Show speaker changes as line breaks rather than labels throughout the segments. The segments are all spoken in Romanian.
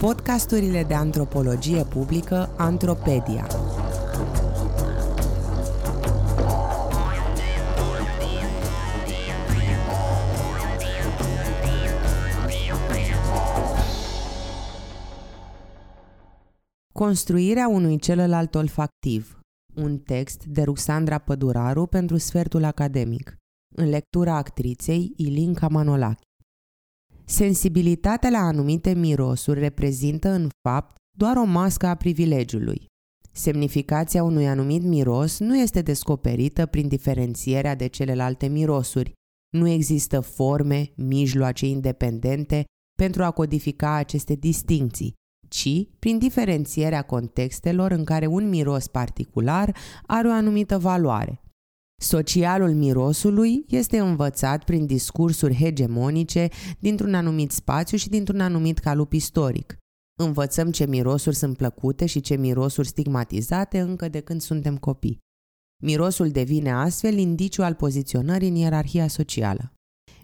Podcasturile de antropologie publică Antropedia. Construirea unui celălalt olfactiv. Un text de Ruxandra Păduraru pentru Sfertul Academic. În lectura actriței Ilinca Manolache. Sensibilitatea la anumite mirosuri reprezintă, în fapt, doar o mască a privilegiului. Semnificația unui anumit miros nu este descoperită prin diferențierea de celelalte mirosuri. Nu există forme, mijloace independente pentru a codifica aceste distincții, ci prin diferențierea contextelor în care un miros particular are o anumită valoare. Socialul mirosului este învățat prin discursuri hegemonice dintr-un anumit spațiu și dintr-un anumit calup istoric. Învățăm ce mirosuri sunt plăcute și ce mirosuri stigmatizate încă de când suntem copii. Mirosul devine astfel indiciu al poziționării în ierarhia socială.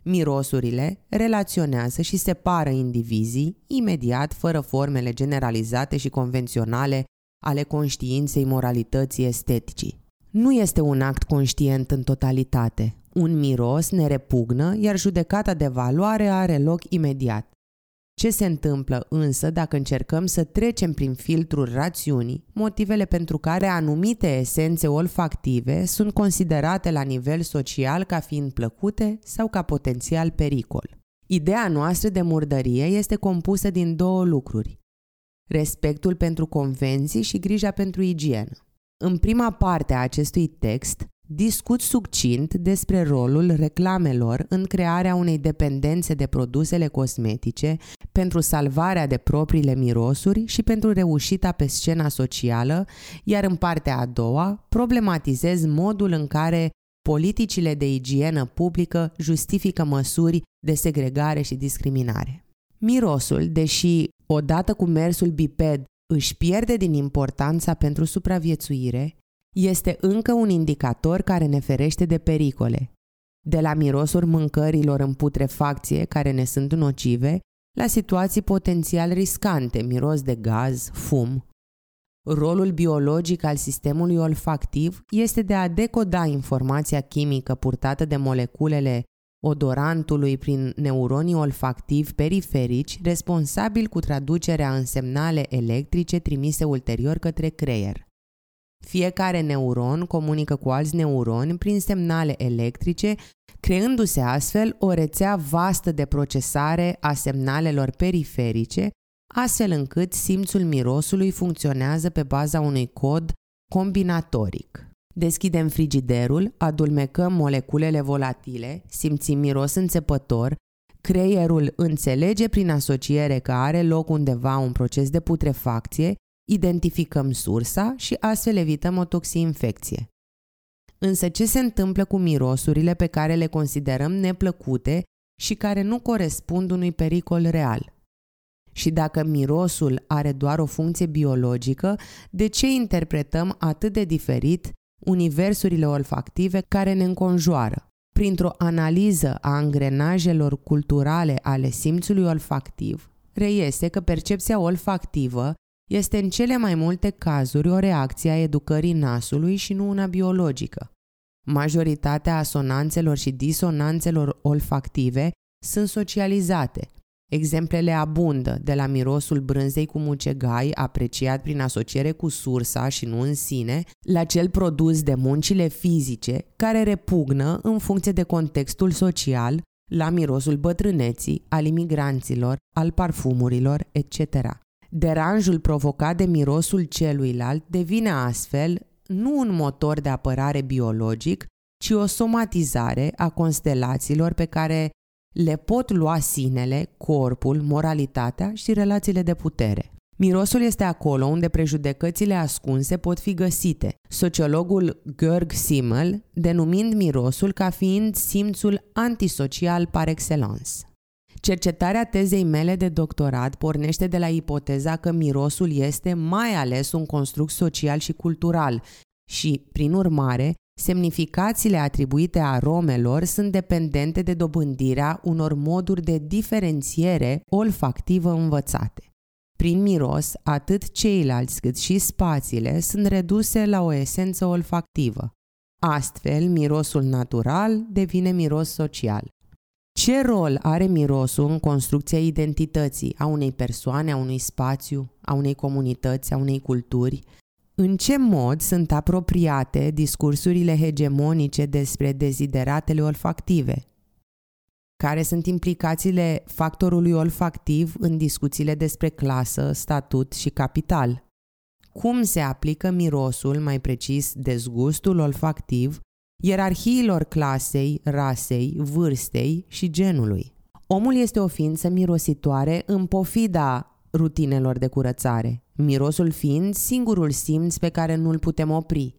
Mirosurile relaționează și separă indivizii imediat fără formele generalizate și convenționale ale conștiinței moralității esteticii. Nu este un act conștient în totalitate. Un miros ne repugnă, iar judecata de valoare are loc imediat. Ce se întâmplă însă dacă încercăm să trecem prin filtrul rațiunii, motivele pentru care anumite esențe olfactive sunt considerate la nivel social ca fiind plăcute sau ca potențial pericol? Ideea noastră de murdărie este compusă din două lucruri. Respectul pentru convenții și grija pentru igienă. În prima parte a acestui text, discut succint despre rolul reclamelor în crearea unei dependențe de produsele cosmetice pentru salvarea de propriile mirosuri și pentru reușita pe scena socială, iar în partea a doua problematizez modul în care politicile de igienă publică justifică măsuri de segregare și discriminare. Mirosul, deși odată cu mersul biped își pierde din importanța pentru supraviețuire, este încă un indicator care ne ferește de pericole, de la mirosuri mâncărilor în putrefacție care ne sunt nocive, la situații potențial riscante, miros de gaz, fum. Rolul biologic al sistemului olfactiv este de a decoda informația chimică purtată de moleculele odorantului prin neuronii olfactivi periferici responsabil cu traducerea în semnale electrice trimise ulterior către creier. Fiecare neuron comunică cu alți neuroni prin semnale electrice, creându-se astfel o rețea vastă de procesare a semnalelor periferice, astfel încât simțul mirosului funcționează pe baza unui cod combinatoric. Deschidem frigiderul, adulmecăm moleculele volatile, simțim miros înțepător, creierul înțelege prin asociere că are loc undeva un proces de putrefacție, identificăm sursa și astfel evităm o toxinfecție. Însă ce se întâmplă cu mirosurile pe care le considerăm neplăcute și care nu corespund unui pericol real? Și dacă mirosul are doar o funcție biologică, de ce interpretăm atât de diferit universurile olfactive care ne înconjoară. Printr-o analiză a angrenajelor culturale ale simțului olfactiv, reiese că percepția olfactivă este în cele mai multe cazuri o reacție a educării nasului și nu una biologică. Majoritatea asonanțelor și disonanțelor olfactive sunt socializate, Exemplele abundă, de la mirosul brânzei cu mucegai, apreciat prin asociere cu sursa și nu în sine, la cel produs de muncile fizice, care repugnă în funcție de contextul social, la mirosul bătrâneții, al imigranților, al parfumurilor, etc. Deranjul provocat de mirosul celuilalt devine astfel nu un motor de apărare biologic, ci o somatizare a constelațiilor pe care le pot lua sinele, corpul, moralitatea și relațiile de putere. Mirosul este acolo unde prejudecățile ascunse pot fi găsite. Sociologul Georg Simmel denumind mirosul ca fiind simțul antisocial par excellence. Cercetarea tezei mele de doctorat pornește de la ipoteza că mirosul este mai ales un construct social și cultural și, prin urmare, Semnificațiile atribuite aromelor sunt dependente de dobândirea unor moduri de diferențiere olfactivă învățate. Prin miros, atât ceilalți cât și spațiile sunt reduse la o esență olfactivă. Astfel, mirosul natural devine miros social. Ce rol are mirosul în construcția identității a unei persoane, a unui spațiu, a unei comunități, a unei culturi? În ce mod sunt apropiate discursurile hegemonice despre dezideratele olfactive? Care sunt implicațiile factorului olfactiv în discuțiile despre clasă, statut și capital? Cum se aplică mirosul, mai precis dezgustul olfactiv, ierarhiilor clasei, rasei, vârstei și genului? Omul este o ființă mirositoare în pofida rutinelor de curățare, mirosul fiind singurul simț pe care nu-l putem opri.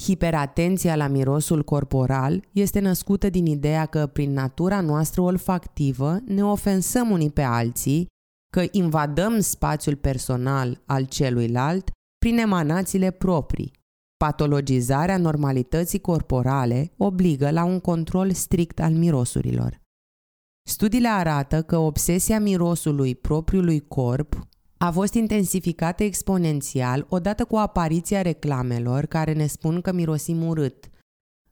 Hiperatenția la mirosul corporal este născută din ideea că prin natura noastră olfactivă ne ofensăm unii pe alții, că invadăm spațiul personal al celuilalt prin emanațiile proprii. Patologizarea normalității corporale obligă la un control strict al mirosurilor. Studiile arată că obsesia mirosului propriului corp a fost intensificată exponențial odată cu apariția reclamelor care ne spun că mirosim urât,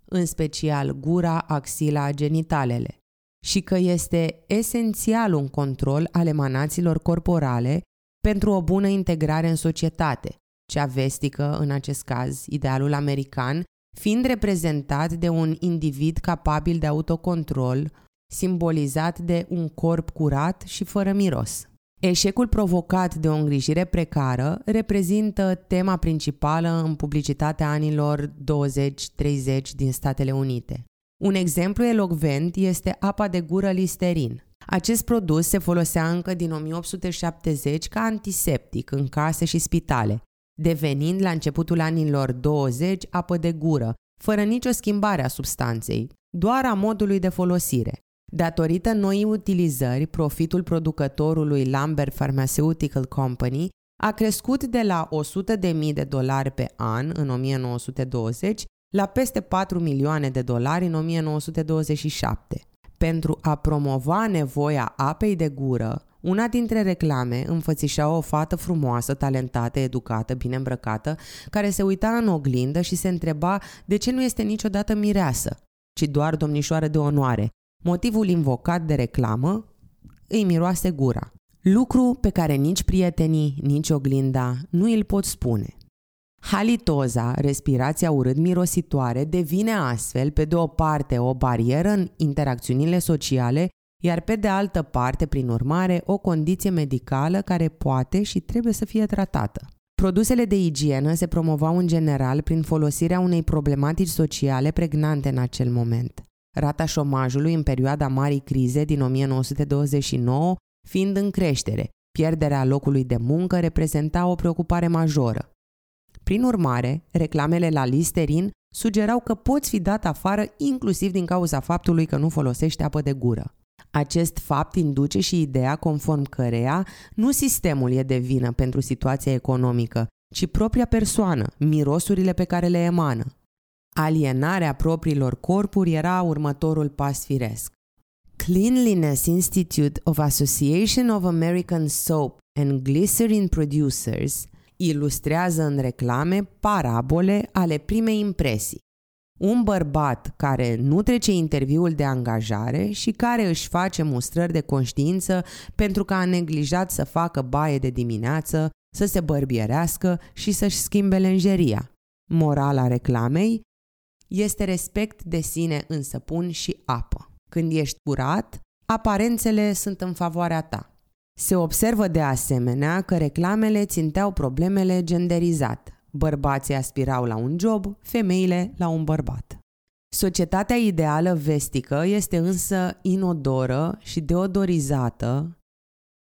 în special gura, axila, genitalele, și că este esențial un control al emanațiilor corporale pentru o bună integrare în societate, cea vestică, în acest caz, idealul american, fiind reprezentat de un individ capabil de autocontrol, simbolizat de un corp curat și fără miros. Eșecul provocat de o îngrijire precară reprezintă tema principală în publicitatea anilor 20-30 din Statele Unite. Un exemplu elocvent este apa de gură Listerin. Acest produs se folosea încă din 1870 ca antiseptic în case și spitale, devenind la începutul anilor 20 apă de gură, fără nicio schimbare a substanței, doar a modului de folosire. Datorită noii utilizări, profitul producătorului Lambert Pharmaceutical Company a crescut de la 100.000 de dolari pe an în 1920 la peste 4 milioane de dolari în 1927. Pentru a promova nevoia apei de gură, una dintre reclame înfățișa o fată frumoasă, talentată, educată, bine îmbrăcată, care se uita în oglindă și se întreba de ce nu este niciodată mireasă, ci doar domnișoară de onoare, Motivul invocat de reclamă îi miroase gura. Lucru pe care nici prietenii, nici oglinda nu îl pot spune. Halitoza, respirația urât-mirositoare, devine astfel, pe de o parte, o barieră în interacțiunile sociale, iar pe de altă parte, prin urmare, o condiție medicală care poate și trebuie să fie tratată. Produsele de igienă se promovau în general prin folosirea unei problematici sociale pregnante în acel moment rata șomajului în perioada marii crize din 1929 fiind în creștere, pierderea locului de muncă reprezenta o preocupare majoră. Prin urmare, reclamele la Listerin sugerau că poți fi dat afară inclusiv din cauza faptului că nu folosești apă de gură. Acest fapt induce și ideea conform căreia nu sistemul e de vină pentru situația economică, ci propria persoană, mirosurile pe care le emană. Alienarea propriilor corpuri era următorul pas firesc. Cleanliness Institute of Association of American Soap and Glycerin Producers ilustrează în reclame parabole ale primei impresii. Un bărbat care nu trece interviul de angajare și care își face mustrări de conștiință pentru că a neglijat să facă baie de dimineață, să se bărbierească și să-și schimbe lenjeria. Morala reclamei, este respect de sine în săpun și apă. Când ești curat, aparențele sunt în favoarea ta. Se observă de asemenea că reclamele ținteau problemele genderizat. Bărbații aspirau la un job, femeile la un bărbat. Societatea ideală vestică este însă inodoră și deodorizată,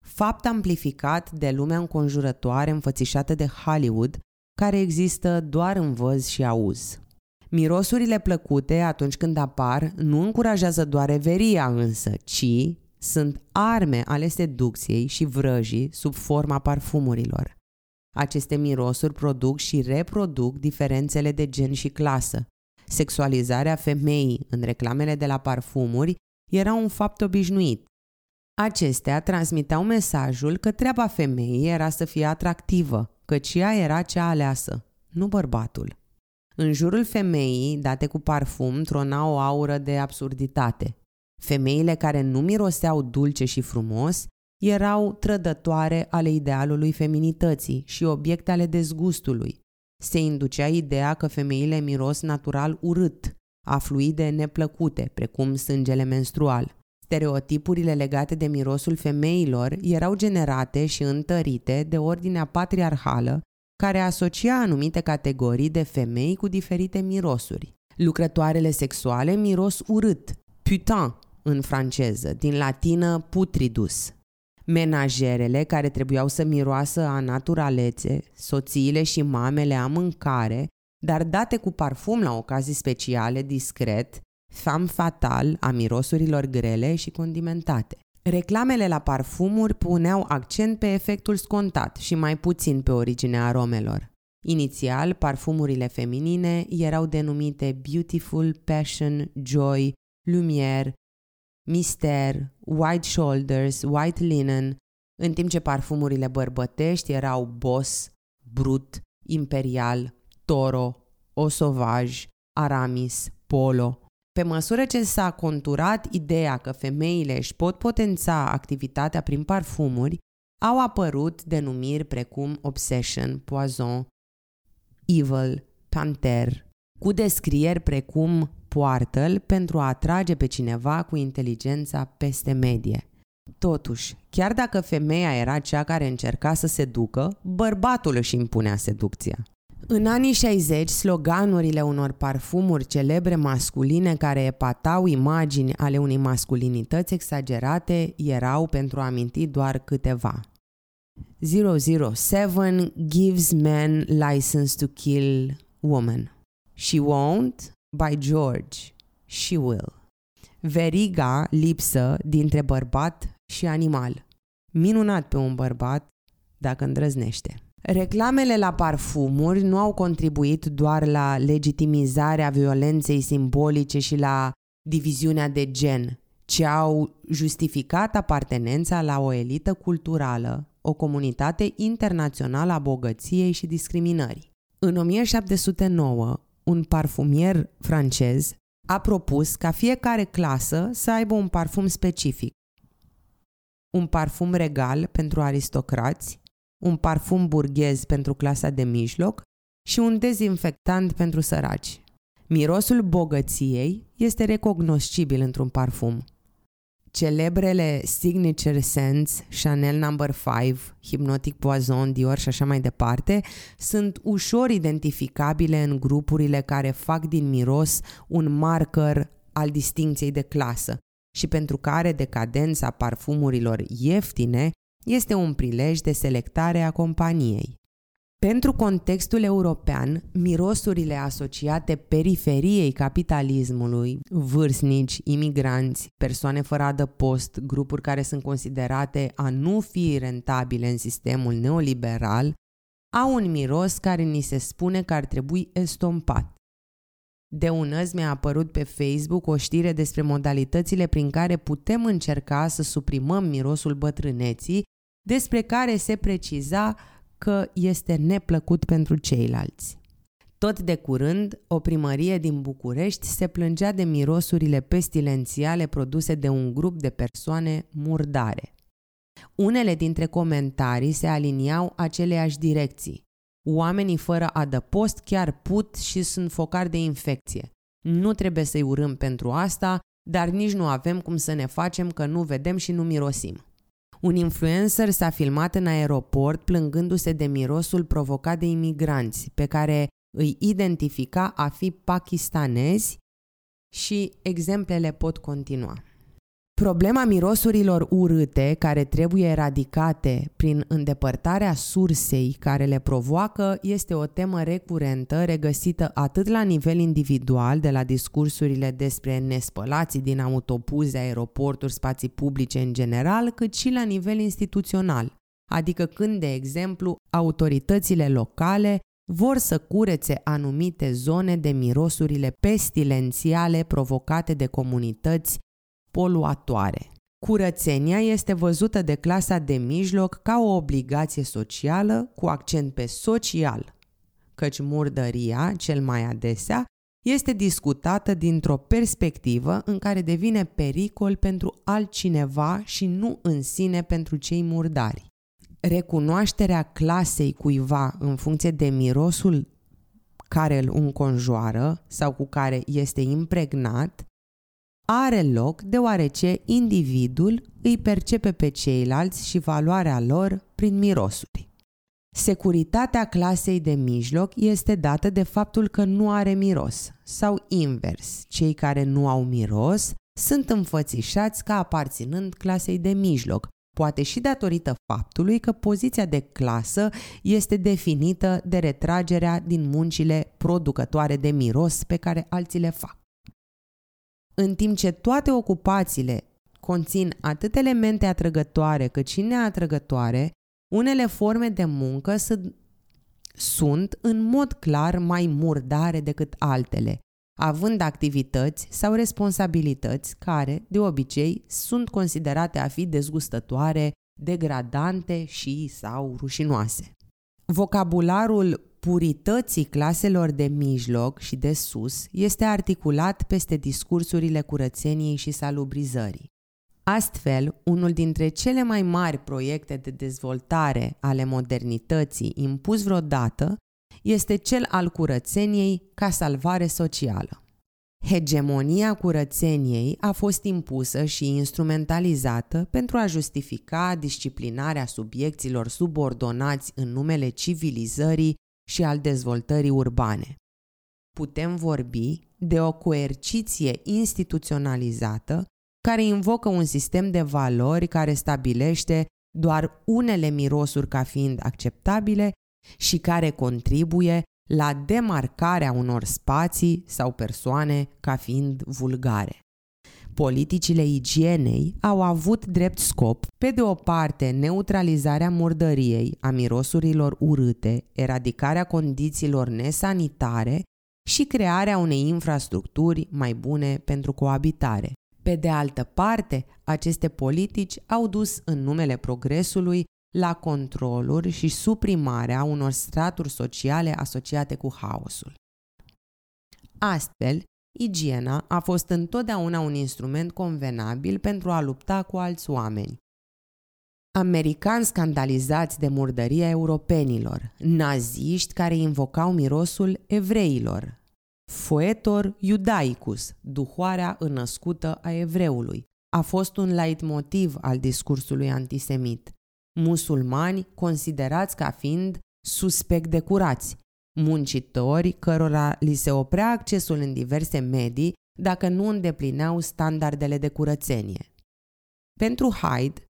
fapt amplificat de lumea înconjurătoare înfățișată de Hollywood, care există doar în văz și auz. Mirosurile plăcute atunci când apar nu încurajează doar everia însă, ci sunt arme ale seducției și vrăjii sub forma parfumurilor. Aceste mirosuri produc și reproduc diferențele de gen și clasă. Sexualizarea femeii în reclamele de la parfumuri era un fapt obișnuit. Acestea transmiteau mesajul că treaba femeii era să fie atractivă, căci ea era cea aleasă, nu bărbatul. În jurul femeii, date cu parfum, trona o aură de absurditate. Femeile care nu miroseau dulce și frumos erau trădătoare ale idealului feminității și obiecte ale dezgustului. Se inducea ideea că femeile miros natural urât, a fluide neplăcute, precum sângele menstrual. Stereotipurile legate de mirosul femeilor erau generate și întărite de ordinea patriarhală care asocia anumite categorii de femei cu diferite mirosuri. Lucrătoarele sexuale miros urât, putain în franceză, din latină putridus. Menajerele care trebuiau să miroasă a naturalețe, soțiile și mamele a mâncare, dar date cu parfum la ocazii speciale, discret, fam fatal a mirosurilor grele și condimentate. Reclamele la parfumuri puneau accent pe efectul scontat și mai puțin pe originea aromelor. Inițial, parfumurile feminine erau denumite Beautiful, Passion, Joy, Lumière, Mister, White Shoulders, White Linen, în timp ce parfumurile bărbătești erau Boss, Brut, Imperial, Toro, O Sauvage, Aramis, Polo. Pe măsură ce s-a conturat ideea că femeile își pot potența activitatea prin parfumuri, au apărut denumiri precum Obsession, Poison, Evil, Panther, cu descrieri precum poartă pentru a atrage pe cineva cu inteligența peste medie. Totuși, chiar dacă femeia era cea care încerca să se ducă, bărbatul își impunea seducția. În anii 60, sloganurile unor parfumuri celebre masculine care epatau imagini ale unei masculinități exagerate erau pentru a aminti doar câteva. 007 gives men license to kill woman. She won't, by George, she will. Veriga lipsă dintre bărbat și animal. Minunat pe un bărbat dacă îndrăznește. Reclamele la parfumuri nu au contribuit doar la legitimizarea violenței simbolice și la diviziunea de gen, ci au justificat apartenența la o elită culturală, o comunitate internațională a bogăției și discriminării. În 1709, un parfumier francez a propus ca fiecare clasă să aibă un parfum specific. Un parfum regal pentru aristocrați, un parfum burghez pentru clasa de mijloc și un dezinfectant pentru săraci. Mirosul bogăției este recognoscibil într-un parfum. Celebrele Signature Scents, Chanel No. 5, Hypnotic Poison, Dior și așa mai departe, sunt ușor identificabile în grupurile care fac din miros un marker al distinției de clasă și pentru care decadența parfumurilor ieftine este un prilej de selectare a companiei. Pentru contextul european, mirosurile asociate periferiei capitalismului, vârstnici, imigranți, persoane fără adăpost, grupuri care sunt considerate a nu fi rentabile în sistemul neoliberal, au un miros care ni se spune că ar trebui estompat. De unăzi mi-a apărut pe Facebook o știre despre modalitățile prin care putem încerca să suprimăm mirosul bătrâneții, despre care se preciza că este neplăcut pentru ceilalți. Tot de curând, o primărie din București se plângea de mirosurile pestilențiale produse de un grup de persoane murdare. Unele dintre comentarii se aliniau aceleași direcții. Oamenii fără adăpost chiar put și sunt focari de infecție. Nu trebuie să-i urâm pentru asta, dar nici nu avem cum să ne facem că nu vedem și nu mirosim. Un influencer s-a filmat în aeroport plângându-se de mirosul provocat de imigranți, pe care îi identifica a fi pakistanezi și exemplele pot continua. Problema mirosurilor urâte, care trebuie eradicate prin îndepărtarea sursei care le provoacă, este o temă recurentă regăsită atât la nivel individual, de la discursurile despre nespălații din autobuze, aeroporturi, spații publice în general, cât și la nivel instituțional. Adică când, de exemplu, autoritățile locale vor să curețe anumite zone de mirosurile pestilențiale provocate de comunități poluatoare. Curățenia este văzută de clasa de mijloc ca o obligație socială cu accent pe social, căci murdăria, cel mai adesea, este discutată dintr-o perspectivă în care devine pericol pentru altcineva și nu în sine pentru cei murdari. Recunoașterea clasei cuiva în funcție de mirosul care îl înconjoară sau cu care este impregnat are loc deoarece individul îi percepe pe ceilalți și valoarea lor prin mirosuri. Securitatea clasei de mijloc este dată de faptul că nu are miros sau invers, cei care nu au miros sunt înfățișați ca aparținând clasei de mijloc, poate și datorită faptului că poziția de clasă este definită de retragerea din muncile producătoare de miros pe care alții le fac. În timp ce toate ocupațiile conțin atât elemente atrăgătoare cât și neatrăgătoare, unele forme de muncă sunt, sunt în mod clar mai murdare decât altele, având activități sau responsabilități care, de obicei, sunt considerate a fi dezgustătoare, degradante și sau rușinoase. Vocabularul purității claselor de mijloc și de sus este articulat peste discursurile curățeniei și salubrizării. Astfel, unul dintre cele mai mari proiecte de dezvoltare ale modernității impus vreodată este cel al curățeniei ca salvare socială. Hegemonia curățeniei a fost impusă și instrumentalizată pentru a justifica disciplinarea subiecților subordonați în numele civilizării și al dezvoltării urbane. Putem vorbi de o coerciție instituționalizată care invocă un sistem de valori care stabilește doar unele mirosuri ca fiind acceptabile și care contribuie la demarcarea unor spații sau persoane ca fiind vulgare. Politicile igienei au avut drept scop, pe de o parte, neutralizarea murdăriei, a mirosurilor urâte, eradicarea condițiilor nesanitare și crearea unei infrastructuri mai bune pentru coabitare. Pe de altă parte, aceste politici au dus în numele progresului la controluri și suprimarea unor straturi sociale asociate cu haosul. Astfel, igiena a fost întotdeauna un instrument convenabil pentru a lupta cu alți oameni. Americani scandalizați de murdăria europenilor, naziști care invocau mirosul evreilor, Foetor Iudaicus, duhoarea înnăscută a evreului, a fost un leitmotiv al discursului antisemit. Musulmani considerați ca fiind suspect de curați, muncitori cărora li se oprea accesul în diverse medii dacă nu îndeplineau standardele de curățenie. Pentru Hyde,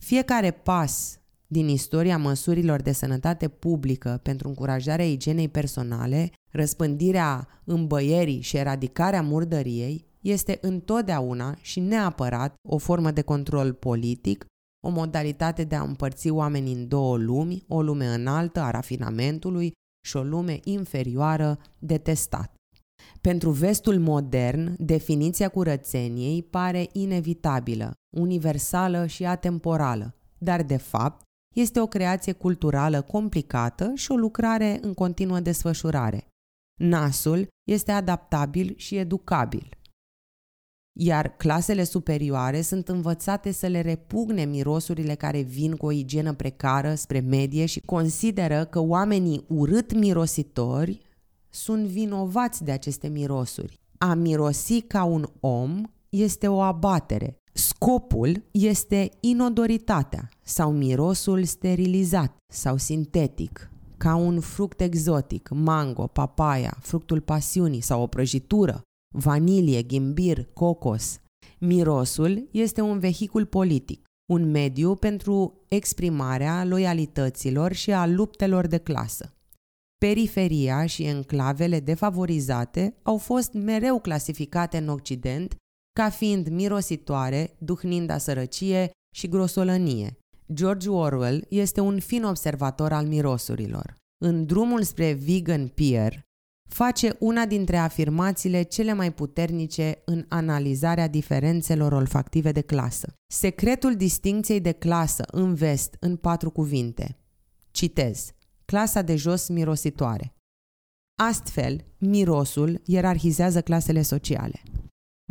fiecare pas din istoria măsurilor de sănătate publică pentru încurajarea igienei personale, răspândirea îmbăierii și eradicarea murdăriei este întotdeauna și neapărat o formă de control politic, o modalitate de a împărți oamenii în două lumi, o lume înaltă a rafinamentului și o lume inferioară de testat. Pentru vestul modern, definiția curățeniei pare inevitabilă, universală și atemporală, dar de fapt este o creație culturală complicată și o lucrare în continuă desfășurare. Nasul este adaptabil și educabil. Iar clasele superioare sunt învățate să le repugne mirosurile care vin cu o igienă precară spre medie și consideră că oamenii urât mirositori sunt vinovați de aceste mirosuri. A mirosi ca un om este o abatere, Scopul este inodoritatea sau mirosul sterilizat sau sintetic, ca un fruct exotic, mango, papaya, fructul pasiunii sau o prăjitură, vanilie, ghimbir, cocos. Mirosul este un vehicul politic, un mediu pentru exprimarea loialităților și a luptelor de clasă. Periferia și enclavele defavorizate au fost mereu clasificate în Occident ca fiind mirositoare, duhnind a sărăcie și grosolănie. George Orwell este un fin observator al mirosurilor. În drumul spre Vegan Pier, face una dintre afirmațiile cele mai puternice în analizarea diferențelor olfactive de clasă. Secretul distinției de clasă în vest în patru cuvinte. Citez. Clasa de jos mirositoare. Astfel, mirosul ierarhizează clasele sociale.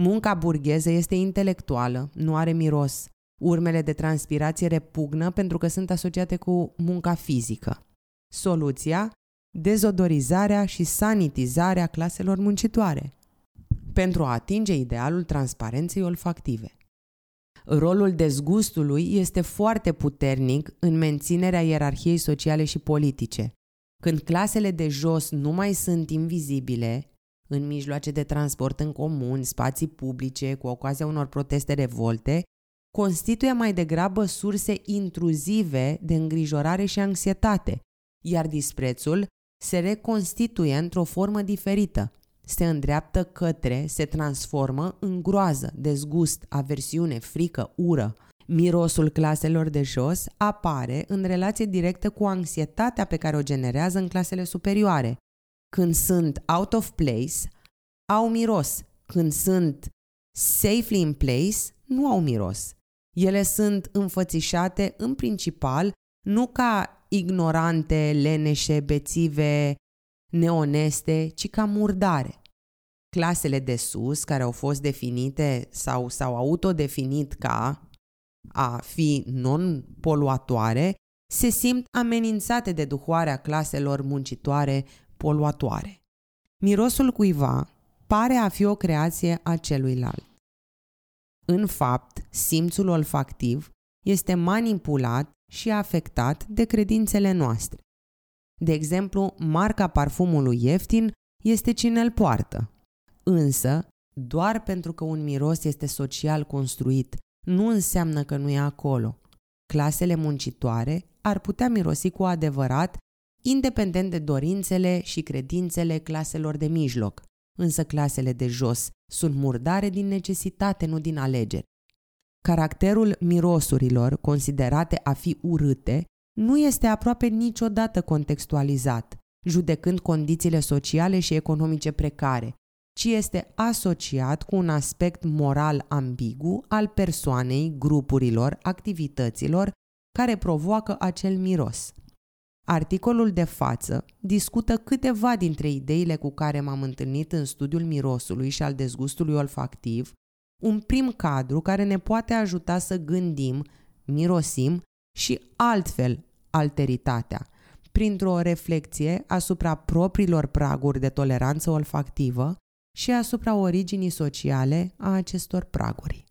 Munca burgheză este intelectuală, nu are miros. Urmele de transpirație repugnă pentru că sunt asociate cu munca fizică. Soluția? Dezodorizarea și sanitizarea claselor muncitoare pentru a atinge idealul transparenței olfactive. Rolul dezgustului este foarte puternic în menținerea ierarhiei sociale și politice. Când clasele de jos nu mai sunt invizibile, în mijloace de transport în comun, spații publice, cu ocazia unor proteste revolte, constituie mai degrabă surse intruzive de îngrijorare și anxietate, iar disprețul se reconstituie într-o formă diferită. Se îndreaptă către, se transformă în groază, dezgust, aversiune, frică, ură. Mirosul claselor de jos apare în relație directă cu anxietatea pe care o generează în clasele superioare. Când sunt out of place, au miros. Când sunt safely in place, nu au miros. Ele sunt înfățișate în principal nu ca ignorante, leneșe, bețive, neoneste, ci ca murdare. Clasele de sus, care au fost definite sau s-au autodefinit ca a fi non-poluatoare, se simt amenințate de duhoarea claselor muncitoare poluatoare. Mirosul cuiva pare a fi o creație a celuilalt. În fapt, simțul olfactiv este manipulat și afectat de credințele noastre. De exemplu, marca parfumului ieftin este cine îl poartă. Însă, doar pentru că un miros este social construit, nu înseamnă că nu e acolo. Clasele muncitoare ar putea mirosi cu adevărat, independent de dorințele și credințele claselor de mijloc, însă clasele de jos sunt murdare din necesitate, nu din alegeri. Caracterul mirosurilor, considerate a fi urâte, nu este aproape niciodată contextualizat, judecând condițiile sociale și economice precare, ci este asociat cu un aspect moral ambigu al persoanei, grupurilor, activităților care provoacă acel miros. Articolul de față discută câteva dintre ideile cu care m-am întâlnit în studiul mirosului și al dezgustului olfactiv, un prim cadru care ne poate ajuta să gândim, mirosim și altfel alteritatea, printr-o reflexie asupra propriilor praguri de toleranță olfactivă și asupra originii sociale a acestor praguri.